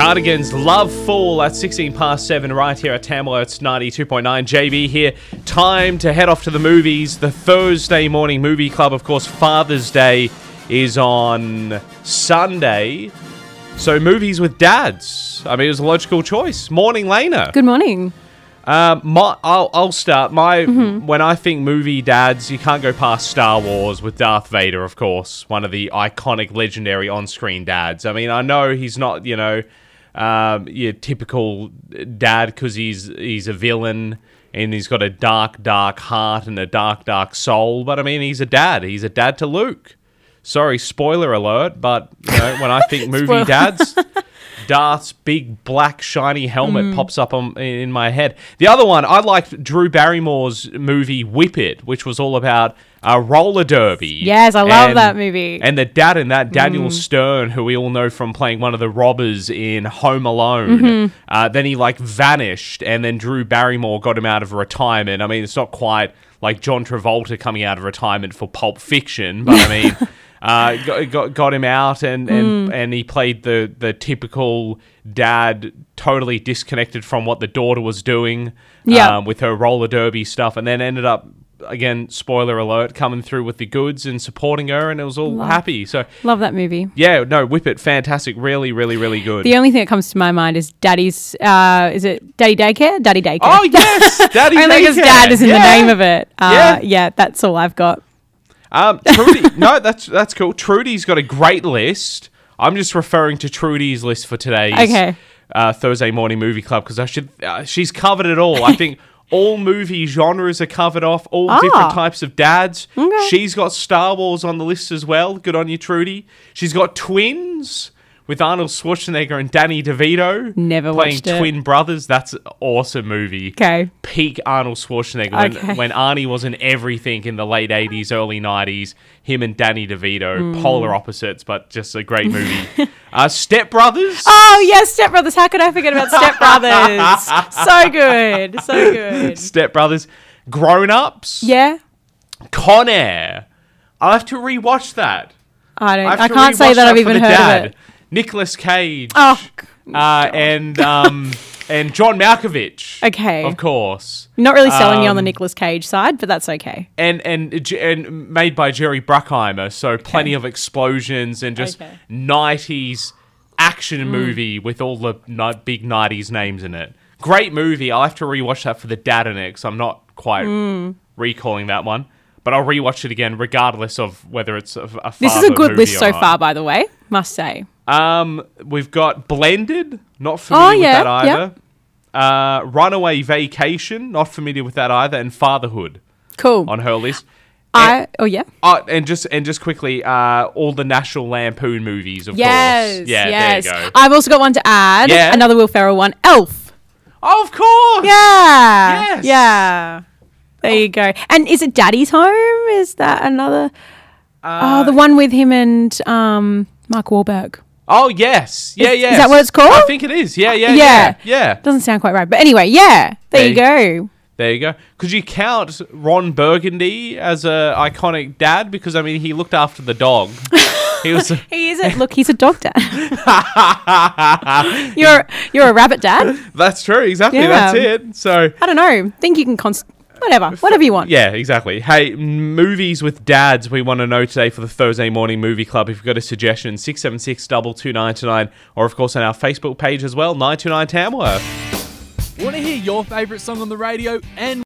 Cardigans Love fall at 16 past 7 right here at Tamworth's 92.9. JB here. Time to head off to the movies. The Thursday morning movie club, of course, Father's Day is on Sunday. So movies with dads. I mean, it was a logical choice. Morning, Lena. Good morning. Um, my, I'll, I'll start. My when I think movie dads, you can't go past Star Wars with Darth Vader, of course, one of the iconic, legendary on-screen dads. I mean, I know he's not, you know, um, your typical dad because he's he's a villain and he's got a dark, dark heart and a dark, dark soul. But I mean, he's a dad. He's a dad to Luke. Sorry, spoiler alert. But you know, when I think movie dads. Darth's big black shiny helmet pops up on, in my head. The other one, I liked Drew Barrymore's movie Whip It, which was all about uh, roller derby. Yes, I love And- that movie. And the dad in that, Daniel Stern, who we all know from playing one of the robbers in Home Alone, uh, then he like vanished, and then Drew Barrymore got him out of retirement. I mean, it's not quite like John Travolta coming out of retirement for Pulp Fiction, but I mean. Uh, got, got, got him out and, and, and he played the, the typical dad totally disconnected from what the daughter was doing Yeah. um, with her roller derby stuff and then ended up again spoiler alert coming through with the goods and supporting her and it was all Love. happy so Love that movie. yeah no whip it fantastic really really really good The only thing that comes to my mind is Daddy's. Uh, is it Daddy Daycare? Daddy Daycare. oh yes daddy Only because Daycare. Dad is in the name of it. Uh, Yeah. yeah. that's all I've got. Um trudy no that's that's cool. Trudy's got a great list. I'm just referring to trudy's list for today's Okay. uh, thursday morning movie club because i should uh, she's covered it all. I think all movie genres are covered off all Ah. different types of dads. Okay. she's got star wars on the list as well. Good on you trudy. She's got twins with Arnold Schwarzenegger and Danny DeVito Never playing watched it. twin brothers. That's an awesome movie Okay. peak Arnold Schwarzenegger when, Okay. when Arnie was in everything in the late 80s, early 90s. Him and Danny DeVito, Hmm. polar opposites, but just a great movie. uh, Step Brothers. Oh yes, Step Brothers. How could I forget about Step Brothers? so good, so good. Step Brothers. Grown Ups. Yeah. Con Air. I have to rewatch that. I don't. have I can't say that I've even heard dad. of it. Nicolas Cage. Oh. uh, and um, and John Malkovich. Okay. Of course. Not really selling me on the Um, Nicolas Cage side, but that's okay. and and and made by Jerry Bruckheimer, so plenty of explosions and just Okay. nineties action movie with all the big nineties names in it. Great movie. I'll have to rewatch that for the it 'cause I'm not quite recalling that one, but I'll rewatch it again regardless of whether it's a, a This is a good list so far, by the way. Must say. Um, we've got Blended, not familiar Oh, with yeah, that yeah. either. Uh, Runaway Vacation, not familiar with that either, and Fatherhood Cool. on her list. I. Oh yeah. Uh, and just and just quickly, uh, all the National Lampoon movies, of Yes. course. Yeah, yes. there you go. I've also got one to add. Yeah. Another Will Ferrell one. Elf. oh, of course. Yeah. Yes. Yeah. There you go. And is it Daddy's Home? Is that another? Uh, oh, the one with him and um, Mark Wahlberg. Oh yes, yeah, yeah. is that what it's called? I think it is. Yeah, yeah, yeah, Yeah. yeah. Doesn't sound quite right, but anyway, yeah. There, There you go. There you go. Could you count Ron Burgundy as a iconic dad? Because I mean, he looked after the dog. he was. A- He is a look. He's a dog dad. you're you're a rabbit dad. That's true. Exactly. Yeah. That's it. So. I don't know. Think you can const whatever, whatever you want. Yeah, exactly. Hey, movies with dads, we want to know today for the Thursday Morning Movie Club. If you've got a suggestion, 676 229 or of course on our Facebook page as well, 929 Tamworth. Want to hear your favourite song on the radio and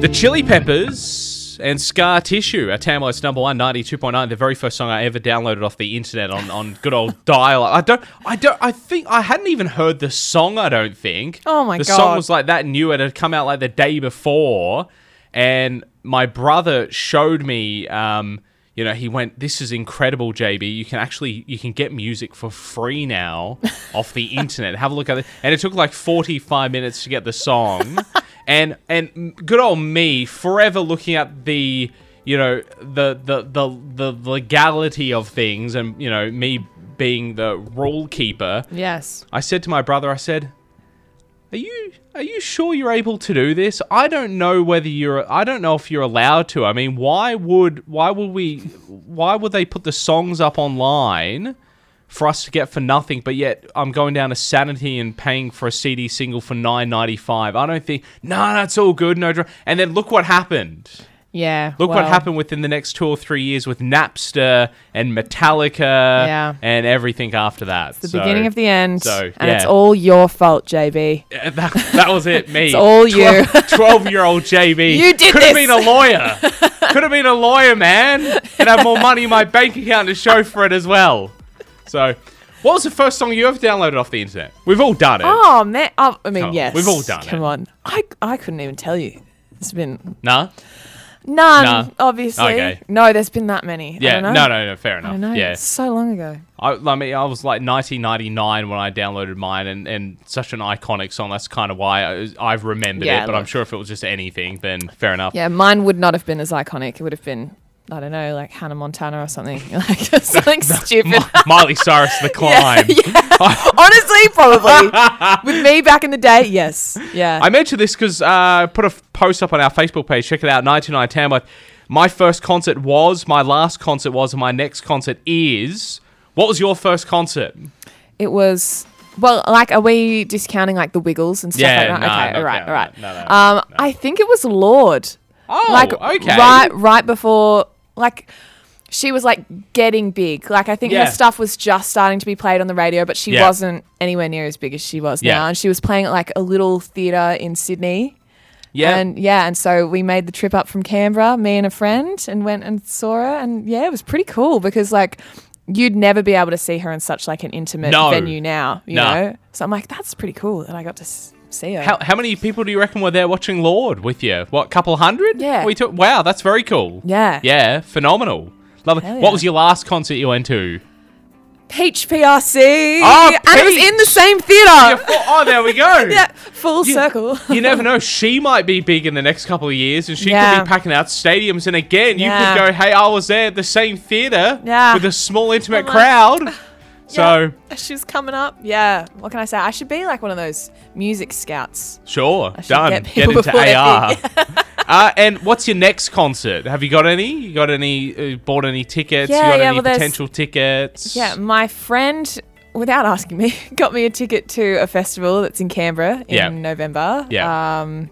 The Chili Peppers and Scar Tissue a Tamworth's number one, 92.9, the very first song I ever downloaded off the internet on, on good old dial. I don't, I don't, I think I hadn't even heard the song, I don't think. Oh my the God. The song was like that new, it had come out like the day before. And my brother showed me, um, you know, he went, "This is incredible, JB. You can actually you can get music for free now off the internet. Have a look at it." And it took like forty five minutes to get the song, and and good old me, forever looking at the you know the the the the legality of things, and you know me being the rule keeper. Yes. I said to my brother, I said, "Are you are you sure you're able to do this? I don't know whether you're I don't know if you're allowed to. I mean, why would why would we why would they put the songs up online for us to get for nothing, but yet I'm going down to Sanity and paying for a CD single for nine ninety five. I don't think no, that's all good, no dra-. And then look what happened. Yeah. Look what happened within the next two or three years with Napster and Metallica Yeah. and everything after that. The beginning of the end. so, and it's all your fault, JB. Yeah, that, that was it, me. It's all you. 12 year old JB. You did Could have been a lawyer. Could have been a lawyer, man. And have more money in my bank account to show for it as well. So, what was the first song you ever downloaded off the internet? We've all done it. Oh, man. Oh, I mean, Come on, yes. we've all done it. Come on. I, I couldn't even tell you. There's been Nah? none, Nah. obviously. Okay. No, there's been that many. I Yeah, don't know. no, no, no, fair I enough. don't know. Yeah. It's so long ago. I, I mean, I was like 1999 when I downloaded mine, and, and such an iconic song. That's kind of why I, I've remembered Yeah, it. But I'm look. sure if it was just anything, then fair enough. Yeah, mine would not have been as iconic. It would have been, I don't know, like Hannah Montana or something. Like something stupid. Miley Cyrus, The Climb. yeah. Honestly, probably. With me back in the day, yes. Yeah. I mentioned this because uh, I put a post up on our Facebook page. Check it out, 99 Tamworth. My first concert was, my last concert was, and my next concert is. What was your first concert? it was well, like, are we discounting like the Wiggles and stuff Yeah, like that? no, okay, all right, all right. No, no, um, no. I think it was Lorde. Oh, like okay. right, right before, like. She was like getting big. Like I think Yeah. her stuff was just starting to be played on the radio, but she Yeah. wasn't anywhere near as big as she was Yeah. now. And she was playing at like a little theater in Sydney. Yeah. And yeah, and so we made the trip up from Canberra, me and a friend, and went and saw her. And yeah, it was pretty cool because like you'd never be able to see her in such like an intimate No. venue now, you No. know. So I'm like, that's pretty cool that I got to s- see her. how, how many people do you reckon were there watching Lorde with you? What, couple hundred? Yeah. We took, wow, that's very cool. yeah, Yeah, phenomenal. Love it. Hell What was your last concert you went to? Peach PRC, Oh, ah, and it was in the same theater. fu- oh, there we go. Yeah, full You- circle. you never know. She might be big in the next couple of years, and she could be packing out stadiums. And again, you could go, "Hey, I was there at the same theater Yeah. with a small, intimate I'm like, crowd." So Yeah, she's coming up. Yeah, what can I say? I should be like one of those music scouts. sure, done. get Get, into AR. uh, and what's your next concert? Have you got any? You got any? Uh, bought any tickets? Yeah, you got yeah, any well, potential tickets? Yeah, my friend, without asking me, got me a ticket to a festival that's in Canberra in Yeah. November. Yeah. Um,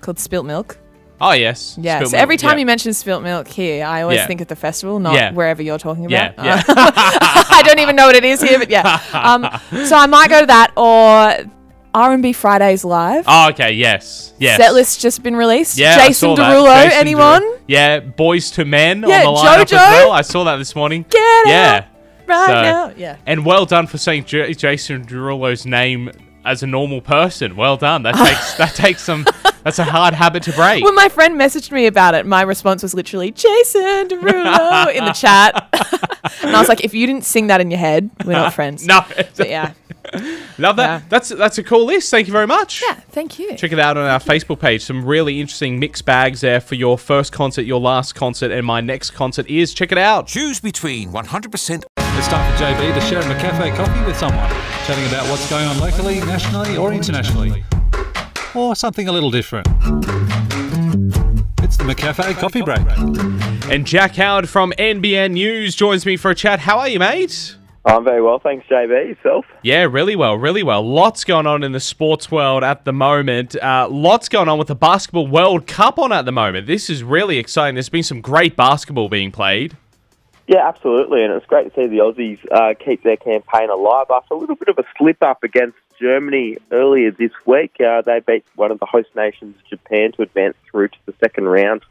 called Spilt Milk. Oh yes. Yeah. Spilt so milk, every time yeah. you mention Spilt Milk here, I always Yeah. think of the festival, not Yeah. wherever you're talking about. Yeah, I don't even know what it is here, but yeah. Um, so I might go to that or R&B Fridays live. Oh, okay. Yes. Yes. Set list's just been released. Yeah, Jason. Derulo, Jason anyone? Derulo. Yeah, Boyz II Men Yeah, on the lineup as well. I saw that this morning. Get yeah. out right So- now. Yeah. And well done for saying J- Jason Derulo's name as a normal person. Well done. That takes that takes some. That's a hard habit to break. When my friend messaged me about it, my response was literally Jason Derulo in the chat. and I was like, if you didn't sing that in your head, we're not friends. no, But yeah. love that. Yeah. That's that's a cool list. Thank you very much. Yeah, thank you. Check it out on our Facebook page. Some really interesting mixed bags there for your first concert, your last concert, and my next concert is. Check it out. Choose between 100% It's time for JB to share a cafe coffee with someone, chatting about what's going on locally, nationally, or internationally. Or something a little different. It's the McCafe Coffee Break. And Jack Howard from NBN News joins me for a chat. How are you, mate? I'm very well, thanks, JB. Yourself? Yeah, really well, really well. Lots going on in the sports world at the moment. Uh, lots going on with the Basketball World Cup on at the moment. This is really exciting. There's been some great basketball being played. Yeah, absolutely, and it's great to see the Aussies uh, keep their campaign alive after a little bit of a slip up against Germany earlier this week. Uh, they beat one of the host nations, Japan, to advance through to the second round.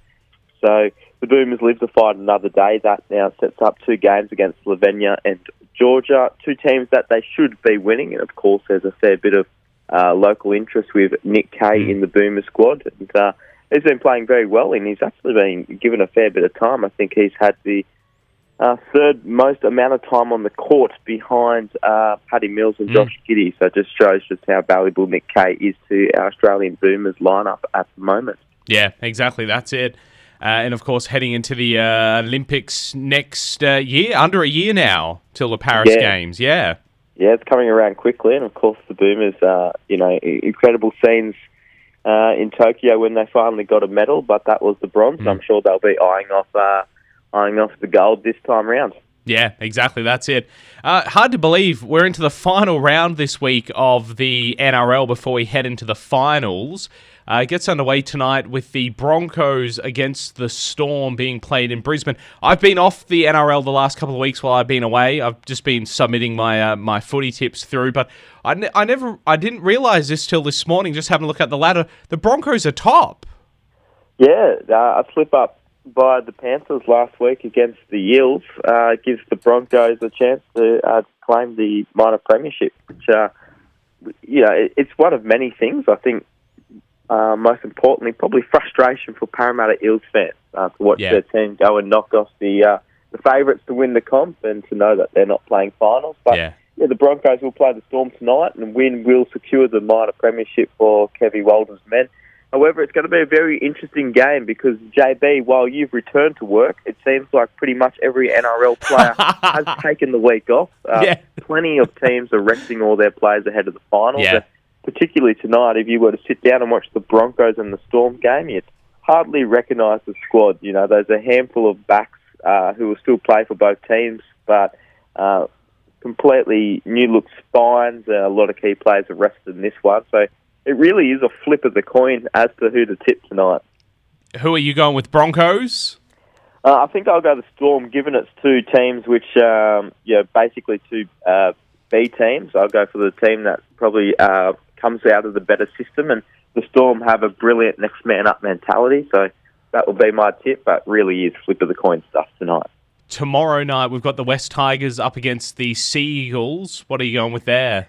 So the Boomers live to fight another day. That now sets up two games against Slovenia and Georgia, two teams that they should be winning. And of course, there's a fair bit of uh, local interest with Nick Kay in the Boomer squad. And uh, he's been playing very well, and he's actually been given a fair bit of time. I think he's had the uh, third most amount of time on the court behind uh, Paddy Mills and Josh Giddey. So it just shows just how valuable Nick Kay is to our Australian Boomers lineup at the moment. Yeah, exactly. That's it. Uh, and of course, heading into the uh, Olympics next uh, year, under a year now till the Paris Yeah. Games. Yeah. Yeah, it's coming around quickly, and of course the Boomers, uh, you know, incredible scenes uh, in Tokyo when they finally got a medal, but that was the bronze. I'm sure they'll be eyeing off uh, eyeing off the gold this time round. Yeah, exactly. That's it. Uh, hard to believe we're into the final round this week of the NRL before we head into the finals. Uh, it gets underway tonight with the Broncos against the Storm being played in Brisbane. I've been off the NRL the last couple of weeks while I've been away. I've just been submitting my uh, my footy tips through, but I, ne- I never I didn't realize this till this morning. Just having a look at the ladder, the Broncos are top. Yeah, uh, a slip up by the Panthers last week against the Eels uh, gives the Broncos a chance to uh, claim the minor premiership, which, uh, you know, it's one of many things. I think uh, most importantly, probably frustration for Parramatta Eels fans uh, to watch Yeah. their team go and knock off the uh, the favourites to win the comp and to know that they're not playing finals. But Yeah. yeah, the Broncos will play the Storm tonight and win will secure the minor premiership for Kevvie Walters' men. However, it's going to be a very interesting game because JB, while you've returned to work, it seems like pretty much every NRL player has taken the week off. Uh, Yeah. Plenty of teams are resting all their players ahead of the finals. Yeah. Particularly tonight, if you were to sit down and watch the Broncos and the Storm game, you'd hardly recognise the squad. You know, there's a handful of backs uh, who will still play for both teams, but uh, completely new look spines. Uh, a lot of key players are rested in this one, so it really is a flip of the coin as to who to tip tonight. Who are you going with? Broncos. Uh, I think I'll go the Storm, given it's two teams which, um, yeah, basically two uh, B teams. I'll go for the team that probably uh, comes out of the better system, and the Storm have a brilliant next man up mentality. So that will be my tip, but really is flip of the coin stuff tonight. Tomorrow night we've got the Wests Tigers up against the Sea Eagles. What are you going with there?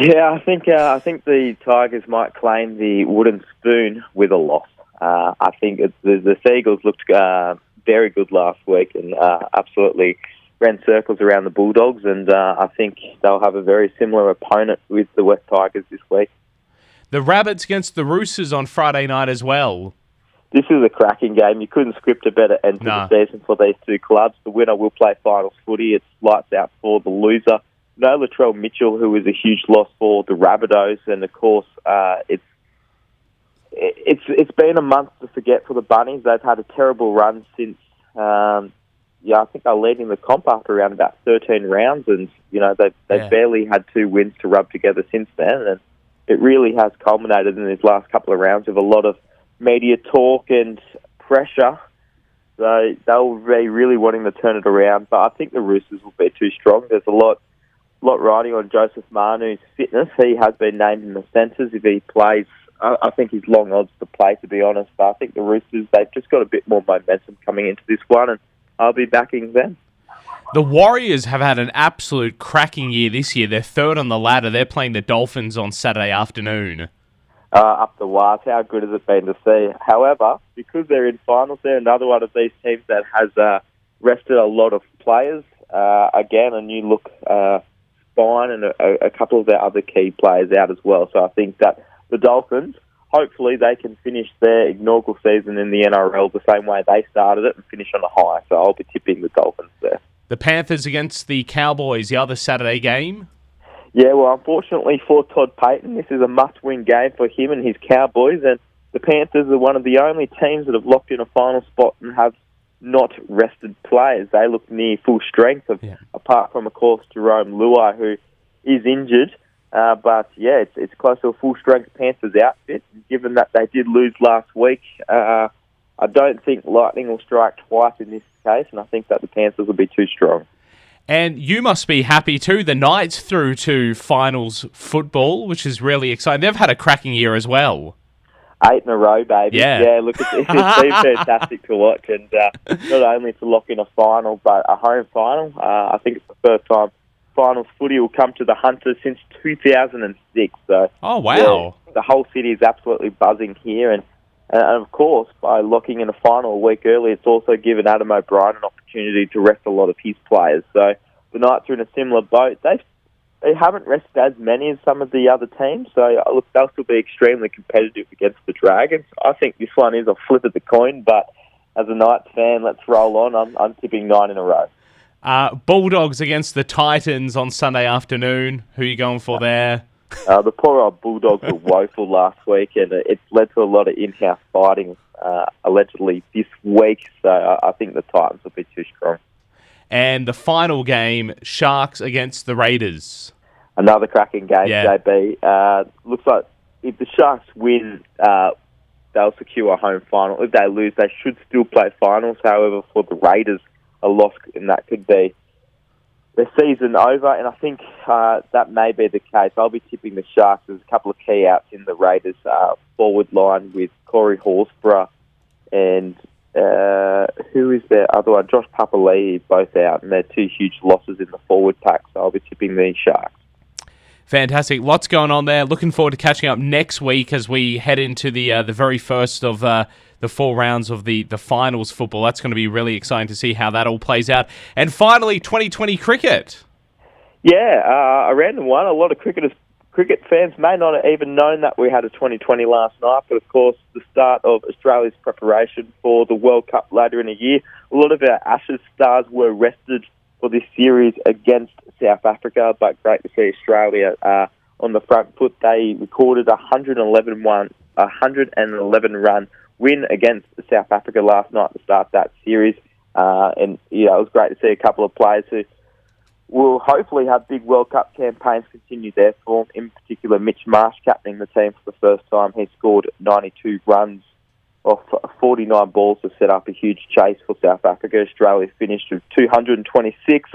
Yeah, I think uh, I think the Tigers might claim the wooden spoon with a loss. Uh, I think the, the Seagulls looked uh, very good last week and uh, absolutely ran circles around the Bulldogs, and uh, I think they'll have a very similar opponent with the Wests Tigers this week. The Rabbits against the Roosters on Friday night as well. This is a cracking game. You couldn't script a better end to Nah. the season for these two clubs. The winner will play finals footy. It's lights out for the loser. No Latrell Mitchell, who is a huge loss for the Rabbitohs, and of course, uh, it's it's it's been a month to forget for the Bunnies. They've had a terrible run since. Um, yeah, I think they're leading the comp after around about 13 rounds, and you know they've they've Yeah. barely had two wins to rub together since then, and it really has culminated in these last couple of rounds with a lot of media talk and pressure. So they'll be really wanting to turn it around, but I think the Roosters will be too strong. There's a lot, lot riding on Joseph Manu's fitness. He has been named in the centres. If he plays, I, I think he's long odds to play, to be honest. But I think the Roosters they've just got a bit more momentum coming into this one, and I'll be backing them. The Warriors have had an absolute cracking year this year. They're third on the ladder. They're playing the Dolphins on Saturday afternoon. uh, up the wires. How good has it been to see? However, because they're in finals, they're another one of these teams that has uh, rested a lot of players. Uh, again, a new look uh, spine and a, a couple of their other key players out as well. So I think that the Dolphins, hopefully, they can finish their inaugural season in the NRL the same way they started it and finish on a high. So I'll be tipping the Dolphins there. The Panthers against the Cowboys, the other Saturday game. Yeah, well, unfortunately for Todd Payten, this is a must-win game for him and his Cowboys, and the Panthers are one of the only teams that have locked in a final spot and have not rested players. They look near full strength, of, Yeah. apart from, of course, Jarome Luai, who is injured. Uh, but yeah, it's, it's close to a full-strength Panthers outfit. Given that they did lose last week, uh, I don't think lightning will strike twice in this case, and I think that the Panthers will be too strong. And you must be happy too. The Knights through to finals football, which is really exciting. They've had a cracking year as well. Eight in a row, baby. Yeah. Yeah, look, it's, it's been fantastic to watch, and uh, not only to lock in a final, but a home final. Uh, I think it's the first time finals footy will come to the Hunters since 2006. So, Oh wow! yeah, the whole city is absolutely buzzing here, and, and of course, by locking in a final a week early, it's also given Adam O'Brien an opportunity to rest a lot of his players. So, the Knights are in a similar boat. They've they haven't rested as many as some of the other teams, so uh, look, they'll still be extremely competitive against the Dragons. I think this one is a flip of the coin, but as a Knights fan, let's roll on. I'm, I'm tipping nine in a row. Uh, Bulldogs against the Titans on Sunday afternoon. Who are you going for there? Uh, the poor old Bulldogs were woeful last week, and it's led to a lot of in-house fighting, uh, allegedly this week. So I think the Titans will be too strong. And the final game, Sharks against the Raiders. Another cracking game, Yeah. JB. Uh, looks like if the Sharks win, uh, they'll secure a home final. If they lose, they should still play finals. However, for the Raiders, a loss and that could be their season over. And I think uh, that may be the case. I'll be tipping the Sharks. There's a couple of key outs in the Raiders uh, forward line with Corey Horsburgh and uh, who is their other one? Josh Papali'i, both out, and they're two huge losses in the forward pack. So I'll be tipping the Sharks. Fantastic. Lots going on there. Looking forward to catching up next week as we head into the uh, the very first of uh, the four rounds of the, the finals football. That's going to be really exciting to see how that all plays out. And finally, 2020 cricket. Yeah, uh, a random one. A lot of cricketers, cricket fans may not have even known that we had a 2020 last night, but of course, the start of Australia's preparation for the World Cup later in the year. A lot of our Ashes stars were rested for this series against South Africa, but great to see Australia uh, on the front foot. They recorded a 111 one, 111 run win against South Africa last night to start that series, uh, and yeah, it was great to see a couple of players who will hopefully have big World Cup campaigns continue their form. In particular, Mitch Marsh captaining the team for the first time. He scored 92 runs off 49 balls to set up a huge chase for South Africa. Australia finished with 226,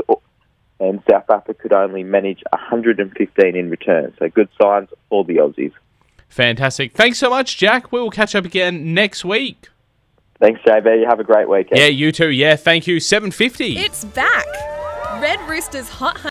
and South Africa could only manage 115 in return. So good signs for the Aussies. Fantastic. Thanks so much, Jack. We will catch up again next week. Thanks, JB. Have a great weekend. Yeah, you too. Yeah, thank you. 750. It's back. Red Rooster's Hot